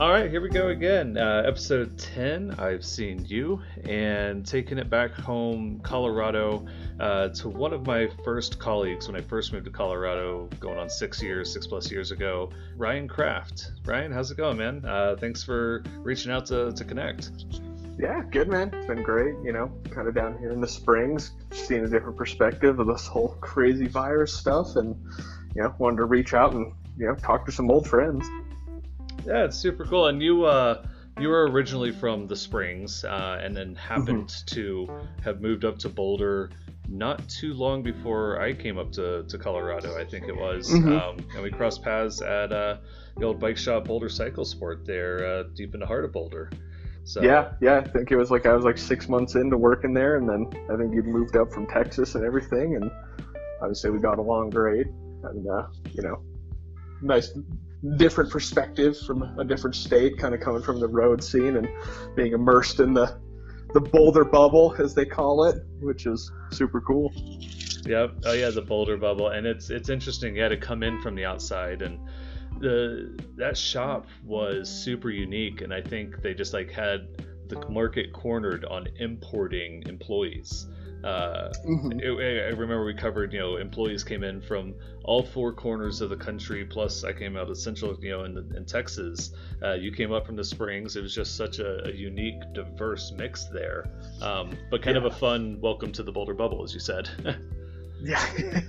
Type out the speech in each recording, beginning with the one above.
All right, here we go again. Uh, episode 10. I've seen you and taking it back home, Colorado, uh, to one of my first colleagues when I first moved to Colorado, going on six years, six plus years ago, Ryan Kraft. Ryan, how's it going, man? Uh, thanks for reaching out to, to connect. Yeah, good, man. It's been great, you know, kind of down here in the springs, seeing a different perspective of this whole crazy virus stuff, and, you know, wanted to reach out and, you know, talk to some old friends. Yeah, it's super cool. And you uh, you were originally from the Springs, uh, and then happened mm-hmm. to have moved up to Boulder not too long before I came up to, to Colorado. I think it was, mm-hmm. um, and we crossed paths at uh, the old bike shop Boulder Cycle Sport there, uh, deep in the heart of Boulder. So yeah, yeah, I think it was like I was like six months into working there, and then I think you'd moved up from Texas and everything, and obviously we got along great, and uh, you know, nice different perspective from a different state, kind of coming from the road scene and being immersed in the the Boulder bubble, as they call it, which is super cool. Yep. Oh yeah, the Boulder bubble, and it's it's interesting. Yeah, to come in from the outside, and the that shop was super unique, and I think they just like had the market cornered on importing employees. Uh, mm-hmm. it, I remember we covered, you know, employees came in from all four corners of the country. Plus, I came out of Central, you know, in, in Texas. Uh, you came up from the Springs. It was just such a, a unique, diverse mix there. Um, but kind yeah. of a fun welcome to the Boulder bubble, as you said. yeah,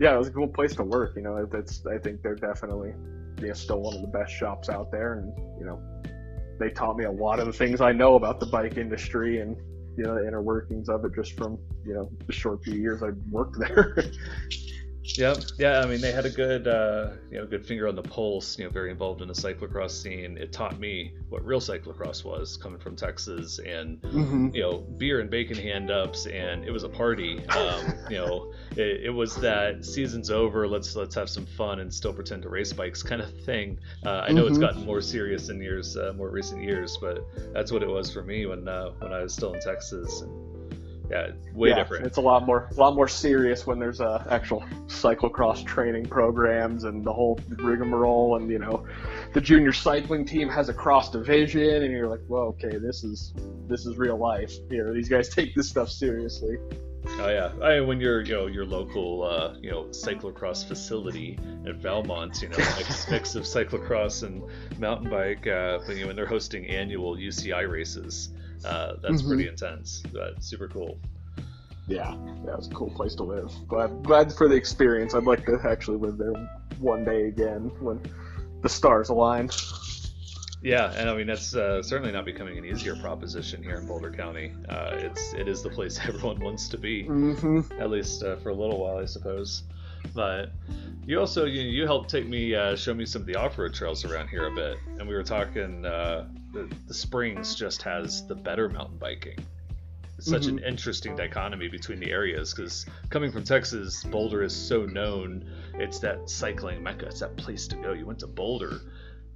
yeah, it was a cool place to work. You know, that's I think they're definitely, you know, still one of the best shops out there, and you know, they taught me a lot of the things I know about the bike industry and you know the inner workings of it just from you know the short few years I worked there. Yep. Yeah. I mean, they had a good, uh, you know, good finger on the pulse. You know, very involved in the cyclocross scene. It taught me what real cyclocross was, coming from Texas, and mm-hmm. you know, beer and bacon hand ups, and it was a party. Um, you know, it, it, was that season's over. Let's let's have some fun and still pretend to race bikes kind of thing. Uh, I know mm-hmm. it's gotten more serious in years, uh, more recent years, but that's what it was for me when uh, when I was still in Texas. And, yeah, way yeah, different. It's a lot more, a lot more serious when there's uh, actual cyclocross training programs and the whole rigmarole, and you know, the junior cycling team has a cross division, and you're like, well, okay, this is this is real life. You know, these guys take this stuff seriously. Oh yeah, I mean, when you're you know your local uh, you know cyclocross facility at Valmont, you know mix, mix of cyclocross and mountain bike, uh, but, you know, when they're hosting annual UCI races uh, that's mm-hmm. pretty intense. But super cool. Yeah, yeah, it's a cool place to live. Glad, glad for the experience. I'd like to actually live there one day again when the stars align. Yeah, and I mean that's uh, certainly not becoming an easier proposition here in Boulder County. Uh, it's it is the place everyone wants to be, mm-hmm. at least uh, for a little while, I suppose. But you also you, you helped take me uh, show me some of the off-road trails around here a bit, and we were talking. The, the Springs just has the better mountain biking. It's such mm-hmm. an interesting dichotomy between the areas because coming from Texas, Boulder is so known. It's that cycling mecca. It's that place to go. You went to Boulder,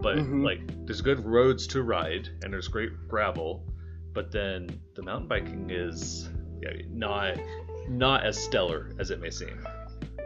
but mm-hmm. like there's good roads to ride and there's great gravel, but then the mountain biking is yeah, not not as stellar as it may seem.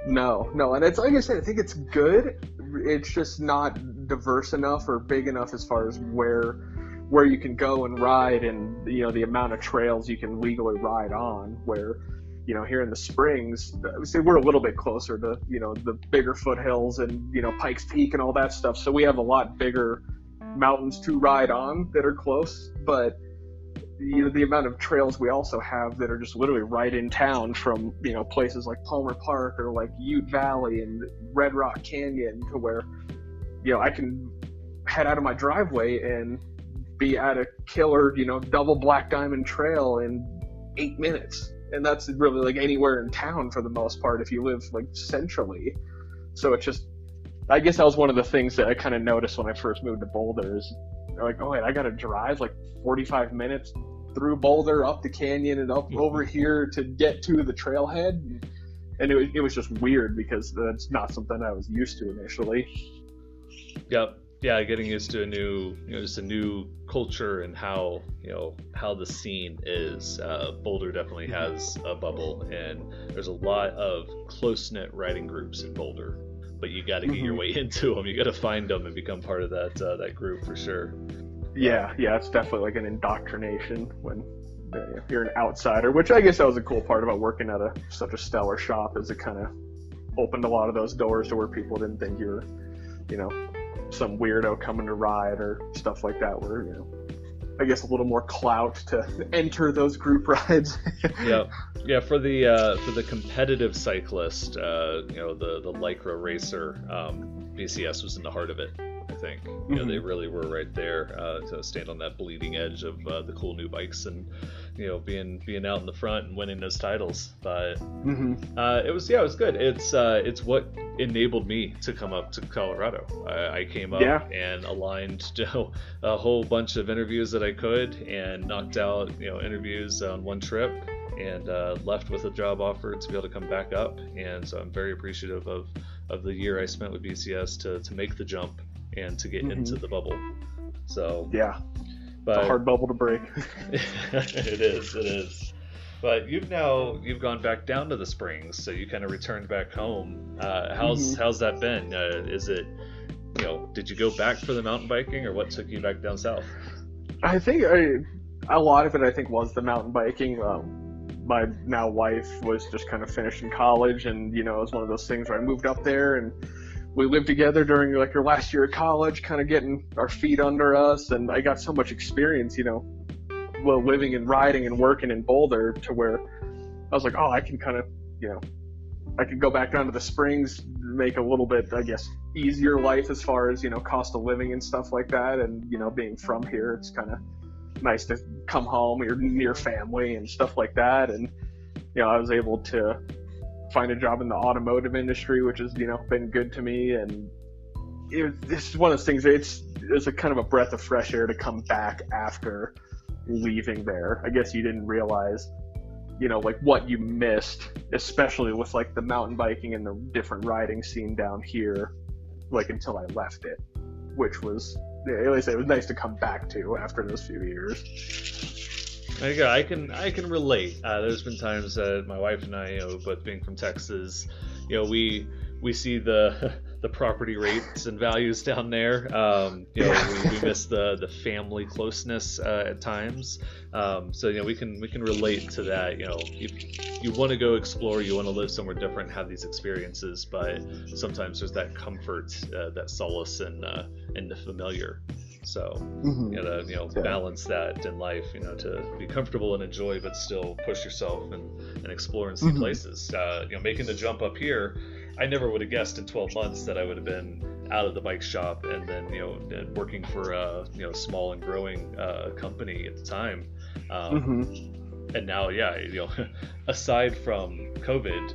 No, no, and it's like I said, I think it's good. It's just not diverse enough or big enough as far as where where you can go and ride and you know the amount of trails you can legally ride on where you know here in the springs say we're a little bit closer to you know the bigger foothills and you know pikes peak and all that stuff. So we have a lot bigger mountains to ride on that are close but you know the amount of trails we also have that are just literally right in town from you know places like palmer park or like ute valley and red rock canyon to where you know i can head out of my driveway and be at a killer, you know, double black diamond trail in eight minutes. And that's really like anywhere in town for the most part if you live like centrally. So it's just, I guess that was one of the things that I kind of noticed when I first moved to Boulder is like, oh, wait, I got to drive like 45 minutes through Boulder, up the canyon, and up mm-hmm. over here to get to the trailhead. And it was, it was just weird because that's not something I was used to initially. Yep yeah, getting used to a new, you know, just a new culture and how, you know, how the scene is. Uh, Boulder definitely has a bubble, and there's a lot of close knit riding groups in Boulder. But you you got to get mm-hmm. your way into them. You got to find them and become part of that uh, that group for sure. Yeah, yeah, it's definitely like an indoctrination when you're an outsider, which I guess that was a cool part about working at a such a stellar shop, is it kind of opened a lot of those doors to where people didn't think you were, you know, some weirdo coming to ride or stuff like that. Where you know, I guess a little more clout to enter those group rides. yeah, yeah. For the uh, for the competitive cyclist, uh, you know, the the Lycra racer, um, BCS was in the heart of it. Think. You mm-hmm. know, they mm-hmm. really were right there uh, to stand on that bleeding edge of uh, the cool new bikes and you know being being out in the front and winning those titles. But mm-hmm. uh, it was yeah, it was good. It's uh, it's what enabled me to come up to Colorado. I, I came up yeah. and aligned you know, a whole bunch of interviews that I could and knocked out you know interviews on one trip and uh, left with a job offer to be able to come back up. And so I'm very appreciative of, of the year I spent with BCS to, to make the jump and to get mm-hmm. into the bubble. So yeah, but it's a hard bubble to break. it is. It is. But you've now you've gone back down to the Springs, so you kind of returned back home. Uh, how's mm-hmm. how's that been? Uh, is it you know did you go back for the mountain biking, or what took you back down south? I think I, a lot of it I think was the mountain biking. Um, my now wife was just kind of finishing college, and you know it was one of those things where I moved up there and we lived together during like our last year of college, kind of getting our feet under us, and I got so much experience, you know, living and riding and working in Boulder to where I was like, oh, I can kind of, you know, I could go back down to the Springs, make a little bit, I guess, easier life as far as you know cost of living and stuff like that, and you know, being from here, it's kind of nice to come home. You're near family and stuff like that, and you know, I was able to find a job in the automotive industry, which has you know been good to me. And this is one of those things. It's it's a kind of a breath of fresh air to come back after leaving there. I guess you didn't realize, you know, like what you missed, especially with like the mountain biking and the different riding scene down here, like until I left it, which was at least it was nice to come back to after those few years. There you go. I can I can relate. Uh, there's been times that my wife and I, you know, both being from Texas, you know, we we see the the property rates and values down there. Um, you know, we, we, miss the the family closeness uh, at times. Um, so you know, we can we can relate to that. You know, you, you want to go explore, you want to live somewhere different, have these experiences, but sometimes there's that comfort, uh, that solace in uh, in the familiar. So mm-hmm. you know, you know, yeah. balance that in life. You know, to be comfortable and enjoy, but still push yourself and, and explore and see mm-hmm. places. Uh, you know, making the jump up here, I never would have guessed in 12 months that I would have been out of the bike shop and then you know working for a you know small and growing uh, company at the time. Um, mm-hmm. And now, yeah, you know, aside from COVID,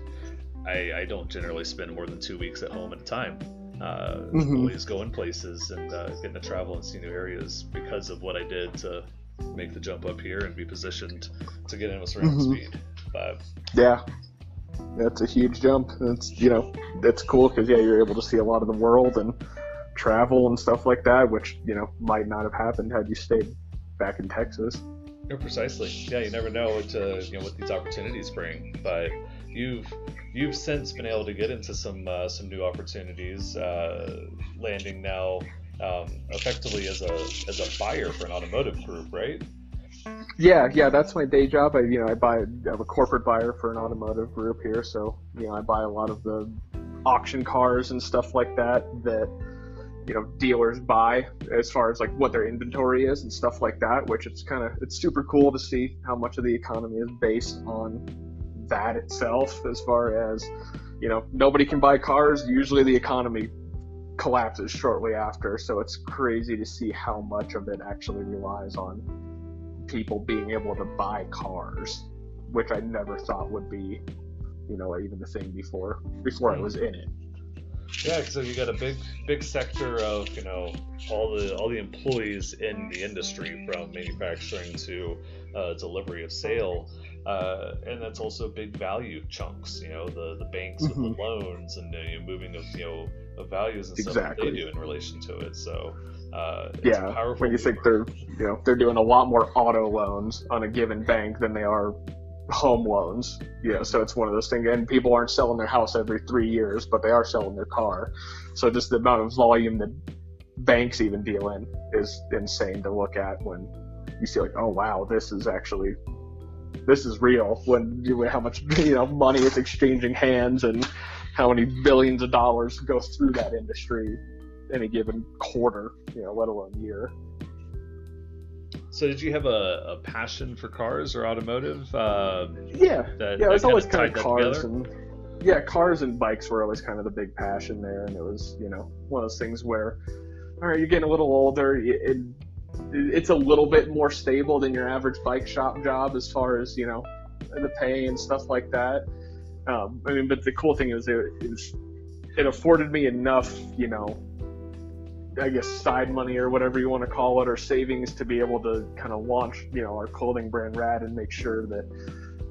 I, I don't generally spend more than two weeks at home at a time uh, mm-hmm. always going places and uh, getting to travel and see new areas because of what I did to make the jump up here and be positioned to get in with ceramic mm-hmm. speed. But yeah, that's a huge jump. It's you know it's cool because yeah you're able to see a lot of the world and travel and stuff like that, which you know might not have happened had you stayed back in Texas. Yeah, precisely. Yeah, you never know what uh, you know what these opportunities bring, but you've you've since been able to get into some uh, some new opportunities, uh, landing now um, effectively as a as a buyer for an automotive group, right? Yeah, yeah, that's my day job. I you know I buy I'm a corporate buyer for an automotive group here, so you know I buy a lot of the auction cars and stuff like that that you know dealers buy as far as like what their inventory is and stuff like that which it's kind of it's super cool to see how much of the economy is based on that itself as far as you know nobody can buy cars. Usually the economy collapses shortly after. So it's crazy to see how much of it actually relies on people being able to buy cars which i never thought would be you know even the thing before before i was in it. Yeah so you got a big big sector of you know all the all the employees in the industry from manufacturing to uh, delivery of sale uh, and that's also big value chunks. You know, the the banks mm-hmm. with the loans and you know, moving of you know of values and exactly. stuff that they do in relation to it. So uh, yeah, when you think they're you know they're doing a lot more auto loans on a given bank than they are home loans. You know, so it's one of those things. And people aren't selling their house every three years, but they are selling their car. So just the amount of volume that banks even deal in is insane to look at when you see like, oh wow, this is actually this is real. When you how much you know money is exchanging hands and how many billions of dollars go through that industry any given quarter, you know, let alone year. So did you have a, a passion for cars or automotive? Uh, yeah, that, yeah, it was always kind of cars and yeah, cars and bikes were always kind of the big passion there, and it was you know one of those things where, all right, you're getting a little older, it, it's a little bit more stable than your average bike shop job as far as you know the pay and stuff like that. Um, I mean, but the cool thing is it, it, it afforded me enough, you know, I guess side money or whatever you want to call it, or savings to be able to kind of launch, you know, our clothing brand Rad and make sure that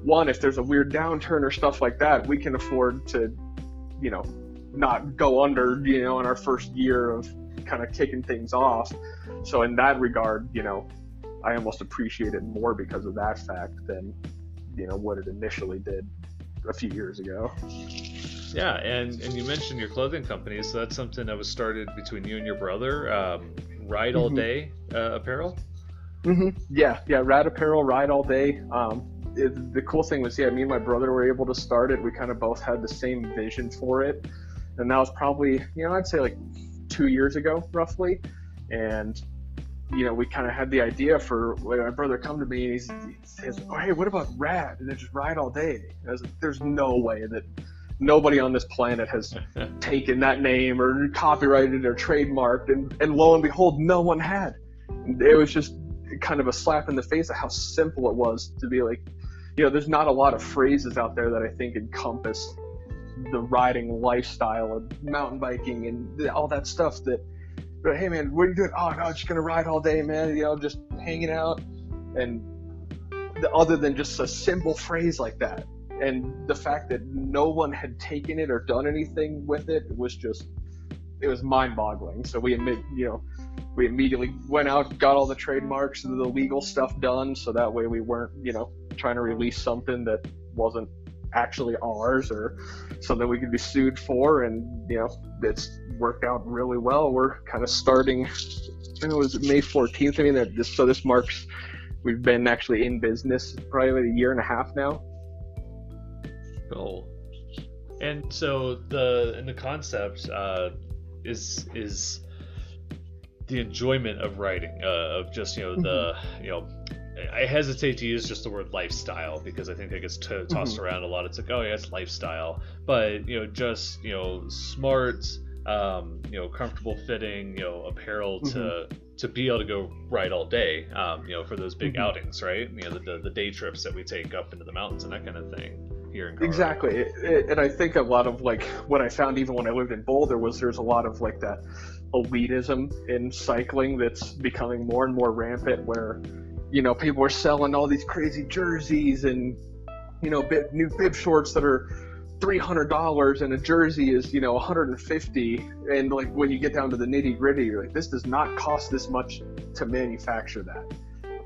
one, if there's a weird downturn or stuff like that, we can afford to, you know, not go under, you know, in our first year of kind of kicking things off. So in that regard, you know, I almost appreciate it more because of that fact than, you know, what it initially did a few years ago. Yeah, and and you mentioned your clothing company, so that's something that was started between you and your brother. Um, Ride All mm-hmm. Day uh, Apparel. Mm-hmm. Yeah, yeah, Rad Apparel, Ride All Day. Um, it, the cool thing was, yeah, me and my brother were able to start it. We kind of both had the same vision for it, and that was probably, you know, I'd say like two years ago, roughly. And you know, we kind of had the idea for my brother come to me and he's, he says, "Oh, hey, what about Rad?" And then just ride all day. I was like, "There's no way that nobody on this planet has taken that name or copyrighted or trademarked, and, and lo and behold, no one had. It was just kind of a slap in the face of how simple it was to be like, you know, there's not a lot of phrases out there that I think encompass the riding lifestyle of mountain biking and all that stuff that, but hey man, what are you doing? Oh no, just gonna ride all day, man. You know, just hanging out, and the, other than just a simple phrase like that, and the fact that no one had taken it or done anything with it was just it was mind-boggling. So we admit, you know, we immediately went out, got all the trademarks and the legal stuff done, so that way we weren't, you know, trying to release something that wasn't actually ours or something we could be sued for. And you know, it's worked out really well. We're kind of starting. I know it was May 14th. I mean, that this so this marks we've been actually in business probably a year and a half now. Cool. And so the and the concept uh, is is the enjoyment of writing uh, of just you know the mm-hmm. you know I hesitate to use just the word lifestyle because I think it gets t- tossed mm-hmm. around a lot. It's like, oh yeah, it's lifestyle, but you know, just you know, smart, um, you know, comfortable fitting, you know, apparel to mm-hmm. to be able to go ride all day, um, you know, for those big mm-hmm. outings, right? You know, the, the, the day trips that we take up into the mountains and that kind of thing here in Colorado. Exactly, it, it, and I think a lot of like what I found even when I lived in Boulder was there's a lot of like that elitism in cycling that's becoming more and more rampant where you know people were selling all these crazy jerseys and you know bib, new bib shorts that are three hundred dollars and a jersey is you know 150 and like when you get down to the nitty gritty you're like this does not cost this much to manufacture that.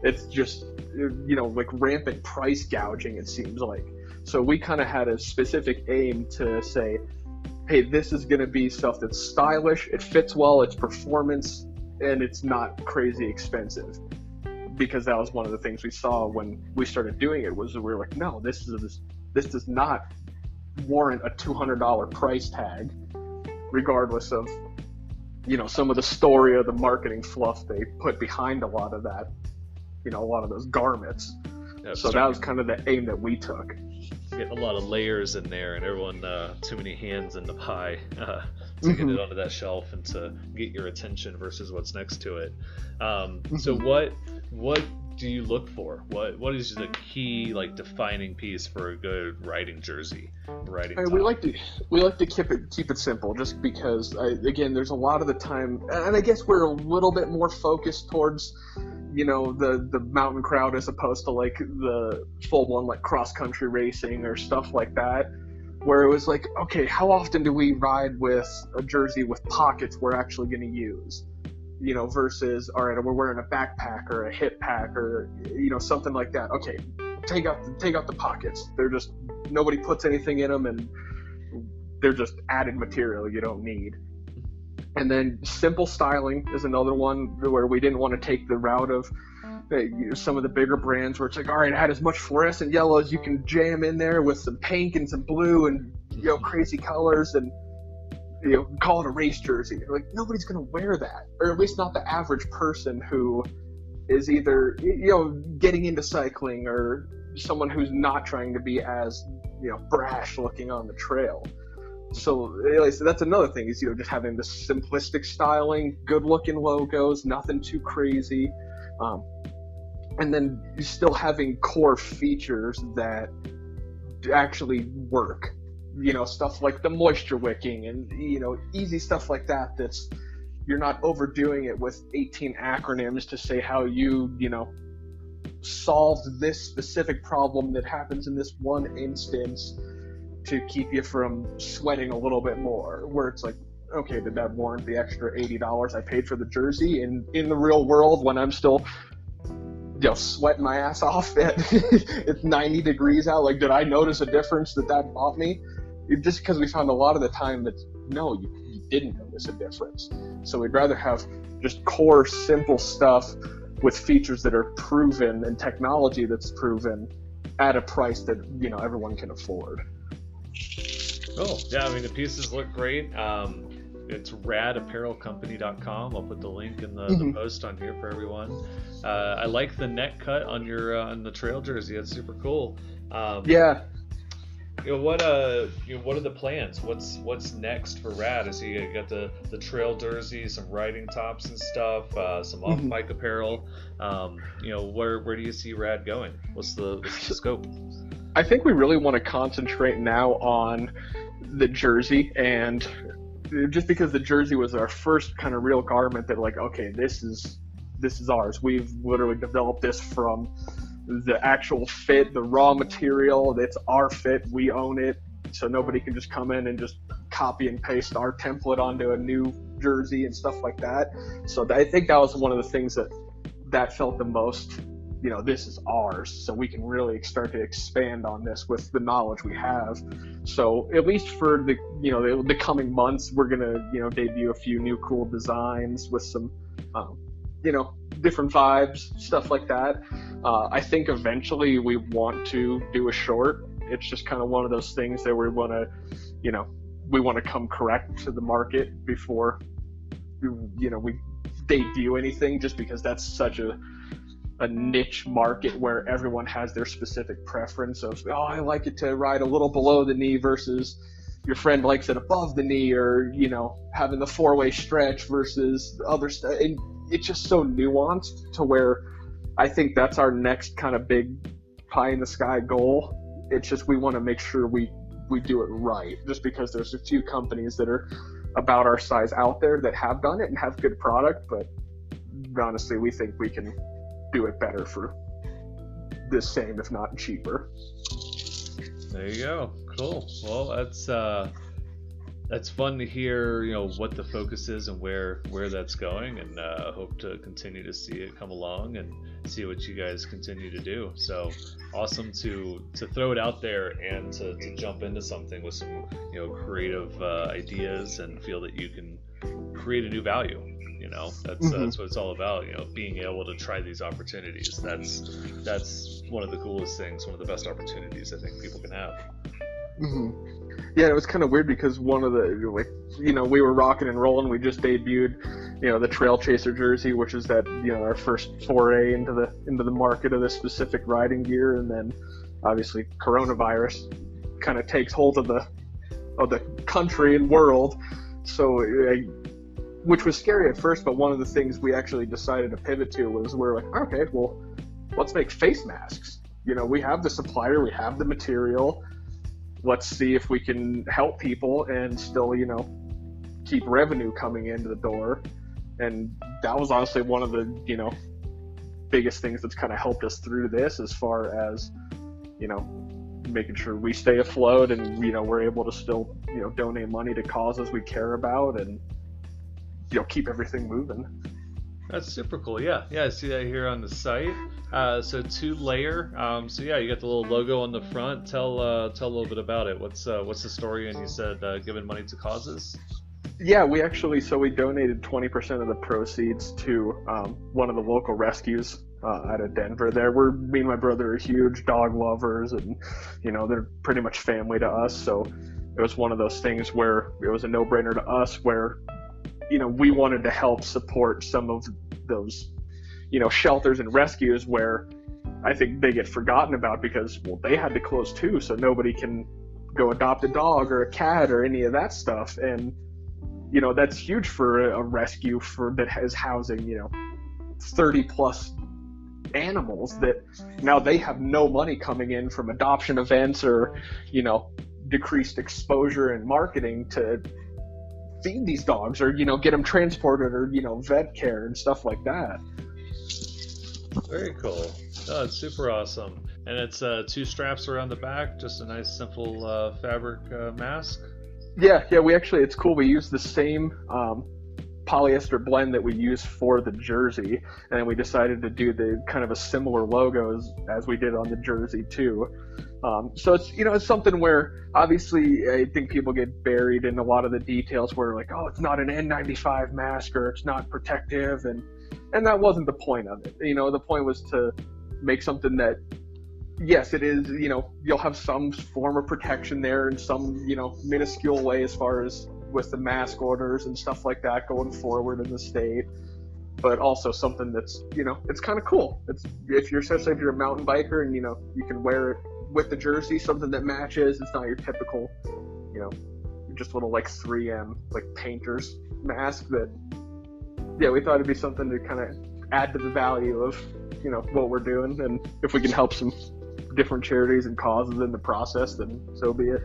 It's just you know like rampant price gouging it seems like. So we kind of had a specific aim to say hey this is going to be stuff that's stylish it fits well it's performance and it's not crazy expensive because that was one of the things we saw when we started doing it was we were like, no, this is this does not warrant a two hundred dollar price tag, regardless of you know some of the story or the marketing fluff they put behind a lot of that, you know, a lot of those garments. Yeah, so that was kind of the aim that we took. Get a lot of layers in there, and everyone uh, too many hands in the pie uh, to mm-hmm. get it onto that shelf and to get your attention versus what's next to it. Um, mm-hmm. So what what do you look for? What what is the um, key like defining piece for a good riding jersey? Riding. Mean, we like to we like to keep it keep it simple, just because I, again, there's a lot of the time, and I guess we're a little bit more focused towards, you know, the the mountain crowd as opposed to like the full blown like cross country racing or stuff like that. Where it was like, okay, how often do we ride with a jersey with pockets we're actually going to use? You know, versus all right, we're wearing a backpack or a hip pack or you know something like that. Okay, take out the, take out the pockets. They're just nobody puts anything in them, and they're just added material you don't need. And then simple styling is another one where we didn't want to take the route of uh, some of the bigger brands where it's like, all right, add as much fluorescent yellow as you can jam in there with some pink and some blue and you know crazy colors and you know call it a race jersey. Like nobody's gonna wear that, or at least not the average person who is either you know getting into cycling or someone who's not trying to be as you know brash looking on the trail. So, so that's another thing is you know just having the simplistic styling, good looking logos, nothing too crazy, um, and then still having core features that actually work. You know stuff like the moisture wicking and you know easy stuff like that. That's you're not overdoing it with 18 acronyms to say how you you know solved this specific problem that happens in this one instance to keep you from sweating a little bit more. Where it's like, okay, did that warrant the extra eighty dollars I paid for the jersey? And in the real world, when I'm still you know sweating my ass off at it's 90 degrees out, like did I notice a difference that that bought me? Just because we found a lot of the time that no, you, you didn't notice a difference. So we'd rather have just core simple stuff with features that are proven and technology that's proven at a price that you know everyone can afford. Cool. Yeah, I mean the pieces look great. Um, it's radapparelcompany.com. I'll put the link in the, mm-hmm. the post on here for everyone. Uh, I like the neck cut on your uh, on the trail jersey. It's super cool. Um, yeah. You know, what uh you know, what are the plans? What's what's next for Rad? Is he got the the trail jersey, some riding tops and stuff, uh, some off bike mm-hmm. apparel. Um, you know, where where do you see Rad going? What's the, what's the scope? I think we really want to concentrate now on the jersey and just because the jersey was our first kind of real garment that like okay this is this is ours we've literally developed this from the actual fit the raw material it's our fit we own it. So nobody can just come in and just copy and paste our template onto a new jersey and stuff like that. So i think that was one of the things that that felt the most you know this is ours so we can really start to expand on this with the knowledge we have. So at least for the you know the, the coming months we're gonna you know debut a few new cool designs with some um, you know different vibes stuff like that. Uh, i think eventually we want to do a short. It's just kind of one of those things that we want to you know we want to come correct to the market before you know we debut anything just because that's such a a niche market where everyone has their specific preference of oh I like it to ride a little below the knee versus your friend likes it above the knee or you know having the four way stretch versus other stuff and it's just so nuanced to where I think that's our next kind of big pie in the sky goal. It's just we want to make sure we we do it right just because there's a few companies that are about our size out there that have done it and have good product but honestly we think we can do it better for the same, if not cheaper. There you go. Cool. Well, that's uh, that's fun to hear. You know what the focus is and where where that's going, and uh, hope to continue to see it come along and see what you guys continue to do. So awesome to to throw it out there and to, to jump into something with some you know creative uh, ideas and feel that you can create a new value you know that's mm-hmm. that's what it's all about you know being able to try these opportunities that's that's one of the coolest things one of the best opportunities i think people can have mm-hmm. Yeah it was kind of weird because one of the like you know we were rocking and rolling we just debuted you know the trail chaser jersey which is that you know our first foray into the into the market of this specific riding gear and then obviously coronavirus kind of takes hold of the of the country and world so which was scary at first, but one of the things we actually decided to pivot to was we're like, okay, well, let's make face masks. You know, we have the supplier, we have the material. Let's see if we can help people and still, you know, keep revenue coming into the door. And that was honestly one of the, you know, biggest things that's kind of helped us through this as far as, you know, making sure we stay afloat and, you know, we're able to still, you know, donate money to causes we care about and, you know keep everything moving. That's super cool. Yeah, yeah. I see that here on the site. Uh, so two layer. Um, so yeah, you got the little logo on the front. Tell uh, tell a little bit about it. What's uh, what's the story? And you said uh, giving money to causes. Yeah, we actually so we donated 20% of the proceeds to um, one of the local rescues uh, out of Denver. There, we're me and my brother are huge dog lovers, and you know they're pretty much family to us. So it was one of those things where it was a no-brainer to us, where you know we wanted to help support some of those you know shelters and rescues where I think they get forgotten about because well they had to close too, so nobody can go adopt a dog or a cat or any of that stuff. And you know that's huge for a, rescue for that has housing you know 30 plus animals that now they have no money coming in from adoption events or you know decreased exposure and marketing to feed these dogs or you know get them transported or you know vet care and stuff like that very cool. Oh, it's super awesome. And it's uh, two straps around the back, just a nice simple uh, fabric uh, mask. Yeah, yeah. We actually, it's cool. We use the same um, polyester blend that we use for the jersey, and then we decided to do the kind of a similar logo as, as we did on the jersey too. Um, so it's you know it's something where obviously I think people get buried in a lot of the details where like oh it's not an N95 mask or it's not protective and and that wasn't the point of it. You know, the point was to make something that, yes, it is. You know, you'll have some form of protection there in some you know minuscule way as far as with the mask orders and stuff like that going forward in the state. But also something that's you know it's kind of cool. It's if you're especially if you're a mountain biker and you know you can wear it with the jersey, something that matches. It's not your typical, you know, just little like 3M like painters mask that yeah, we thought it'd be something to kind of add to the value of you know what we're doing, and if we can help some different charities and causes in the process, then so be it.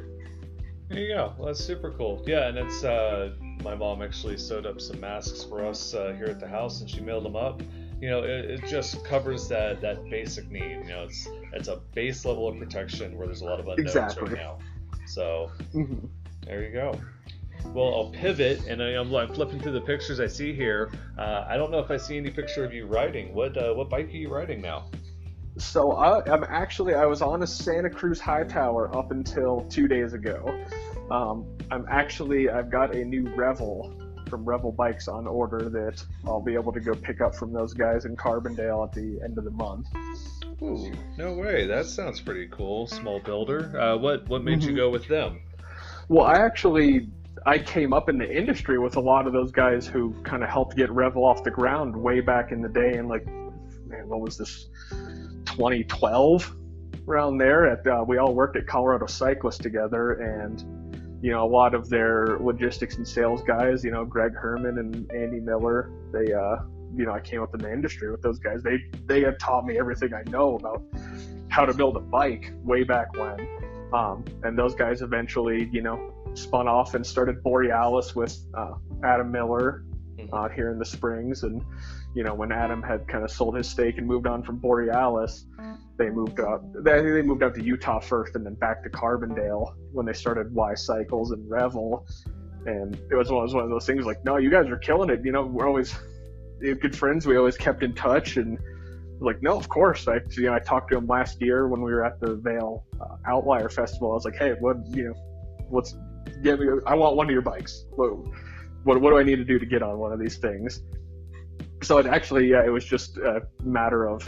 There you go. Well, that's super cool. Yeah, and it's uh, my mom actually sewed up some masks for us uh, here at the house, and she mailed them up. You know, it, it, just covers that that basic need. You know, it's it's a base level of protection where there's a lot of unknowns exactly. right now. So mm-hmm. there you go. Well, I'll pivot, and I, am I'm flipping through the pictures I see here. Uh, I don't know if I see any picture of you riding. What uh, what bike are you riding now? So I, am actually I was on a Santa Cruz Hightower up until two days ago. Um, I'm actually I've got a new Revel from Revel Bikes on order that I'll be able to go pick up from those guys in Carbondale at the end of the month. Ooh, no way! That sounds pretty cool. Small builder. Uh, what what made mm-hmm. you go with them? Well, I actually I came up in the industry with a lot of those guys who kind of helped get Revel off the ground way back in the day. And like, man, what was this? 2012 around there. At uh, we all worked at Colorado Cyclist together, and you know a lot of their logistics and sales guys. You know, Greg Herman and Andy Miller. They, uh, you know, I came up in the industry with those guys. They they had taught me everything I know about how to build a bike way back when. Um, and those guys eventually, you know, spun off and started Borealis with uh, Adam Miller mm-hmm. uh, here in the Springs. And, you know, when Adam had kind of sold his stake and moved on from Borealis, they moved up. They, they moved up to Utah first and then back to Carbondale when they started Why Cycles and Revel. And it was one, it was one of those things like, no, you guys are killing it. You know, we're always good friends. We always kept in touch and like, no, of course. I, you know, I talked to him last year when we were at the Vail uh, Outlier Festival. I was like, hey, what, you know, what's give me, I want one of your bikes. What, what, what do I need to do to get on one of these things? So it actually, yeah, it was just a matter of,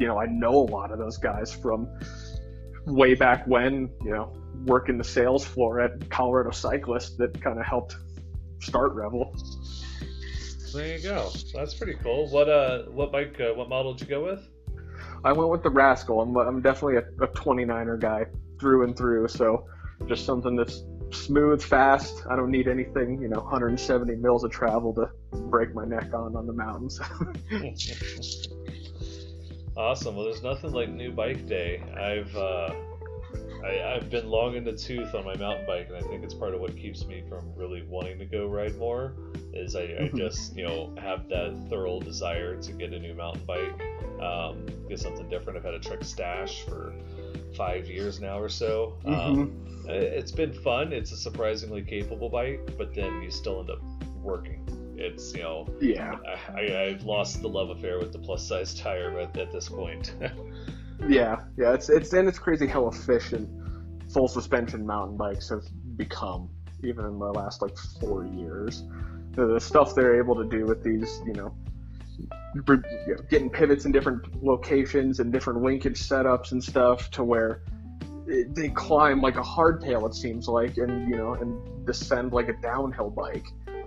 you know, I know a lot of those guys from way back when, you know, working the sales floor at Colorado Cyclist that kind of helped start Revel. There you go. That's pretty cool. What uh, what bike, uh, what model did you go with? I went with the Rascal. I'm, I'm definitely a, a 29er guy through and through. So just something that's smooth, fast. I don't need anything, you know, 170 mils of travel to break my neck on on the mountains. awesome. Well, there's nothing like new bike day. I've uh, I, have been long in the tooth on my mountain bike, and I think it's part of what keeps me from really wanting to go ride more. Is I, I mm-hmm. just you know have that thorough desire to get a new mountain bike, um, get something different. I've had a Trek Stache for five years now or so. Um, mm-hmm. Um, it's been fun. It's a surprisingly capable bike, but then you still end up working It's you know, yeah, I, I've lost the love affair with the plus size tire at, at this point. yeah, yeah, it's it's and it's crazy how efficient full suspension mountain bikes have become, even in the last like four years. The, the stuff they're able to do with these, you know, getting pivots in different locations and different linkage setups and stuff to where it, they climb like a hardtail it seems like and you know and descend like a downhill bike.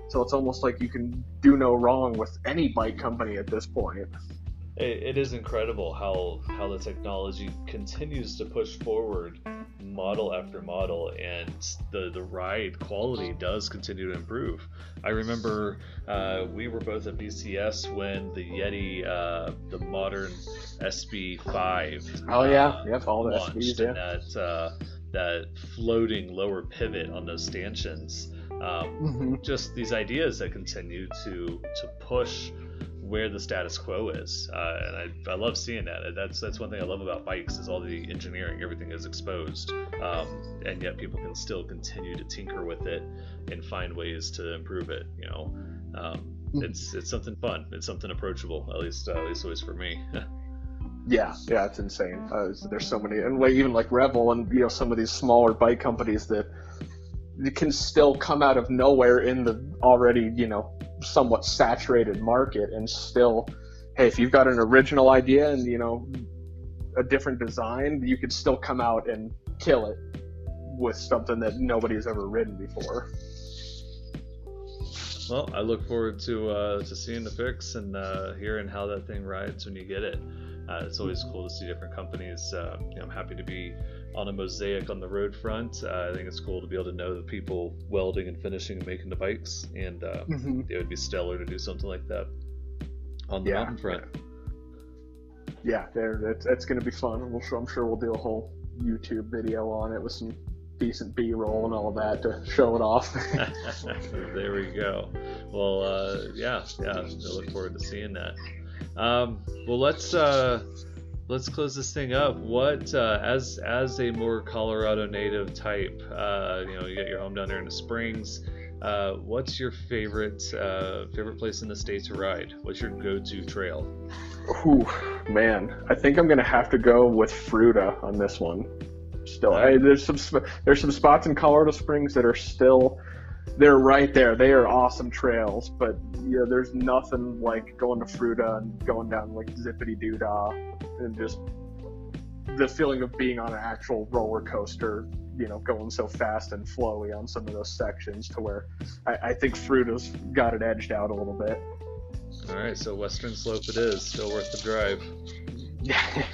So it's almost like you can do no wrong with any bike company at this point it is incredible how how the technology continues to push forward model after model and the the ride quality does continue to improve i remember uh, we were both at bcs when the yeti uh, the modern sb5 oh yeah uh, yep all the SBs, yeah. that uh, that floating lower pivot on those stanchions um, mm-hmm. just these ideas that continue to to push where the status quo is, uh, and I, I love seeing that. That's that's one thing I love about bikes is all the engineering, everything is exposed, um, and yet people can still continue to tinker with it and find ways to improve it. You know, um, hmm. it's it's something fun. It's something approachable. At least uh, at least always for me. yeah, yeah, it's insane. Uh, there's so many, and like, even like Revel and you know some of these smaller bike companies that can still come out of nowhere in the already you know somewhat saturated market and still hey if you've got an original idea and you know a different design you could still come out and kill it with something that nobody's ever ridden before. Well i look forward to uh, to seeing the fix and uh, hearing how that thing rides when you get it uh, it's always cool to see different companies uh, you know, i'm happy to be on a mosaic on the road front. Uh, I think it's cool to be able to know the people welding and finishing and making the bikes, and uh, mm-hmm. it would be stellar to do something like that on the yeah. mountain front. Yeah, there, it's going to be fun. We'll, I'm sure we'll do a whole YouTube video on it with some decent B-roll and all of that to show it off. there we go. Well, uh, yeah, yeah, I look forward to seeing that. Um, well, let's uh, let's close this thing up. What uh, as as a more Colorado native type, uh, you know, you got your home down there in the Springs. Uh, what's your favorite uh, favorite place in the state to ride? What's your go-to trail? Ooh, man, I think I'm gonna have to go with Fruita on this one. Still, I, there's some there's some spots in Colorado Springs that are still they're right there. They are awesome trails, but yeah, there's nothing like going to Fruita and going down like Zippity Doo Dah and just the feeling of being on an actual roller coaster, you know, going so fast and flowy on some of those sections to where I, I think Fruita's got it edged out a little bit. All right, so Western Slope it is. Still worth the drive.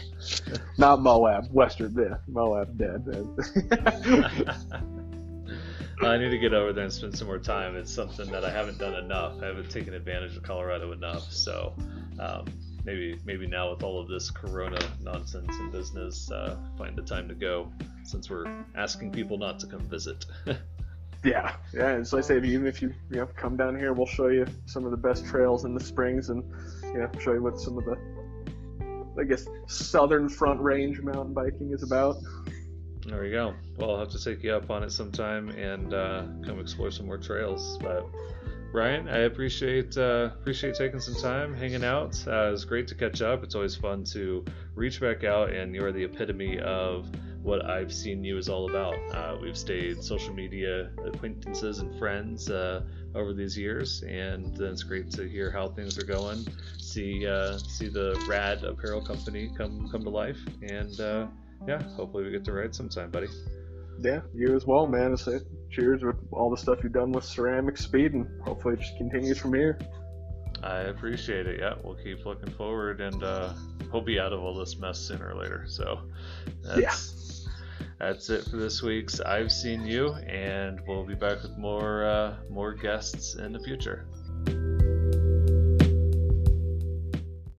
Not Moab. Western, yeah. Moab dead. I need to get over there and spend some more time. It's something that I haven't done enough. I haven't taken advantage of Colorado enough. So um, maybe maybe now with all of this Corona nonsense and business, uh, find the time to go. Since we're asking people not to come visit. yeah, yeah. And so I say, even if you you know come down here, we'll show you some of the best trails in the springs, and you know show you what some of the I guess southern front range mountain biking is about. There we go. Well, I'll have to take you up on it sometime and uh, come explore some more trails. But Ryan, I appreciate uh, appreciate taking some time hanging out. Uh, it's great to catch up. It's always fun to reach back out, and you're the epitome of what I've seen you is all about. Uh, we've stayed social media acquaintances and friends uh, over these years, and it's great to hear how things are going. See uh, see the Rad Apparel Company come come to life, and uh, yeah, hopefully we get to ride sometime, buddy. Yeah, you as well, man. So, cheers with all the stuff you've done with ceramic speed, and hopefully it just continues from here. I appreciate it. Yeah, we'll keep looking forward, and uh, we'll be out of all this mess sooner or later. So, that's, yeah. That's it for this week's I've Seen You, and we'll be back with more uh, more guests in the future.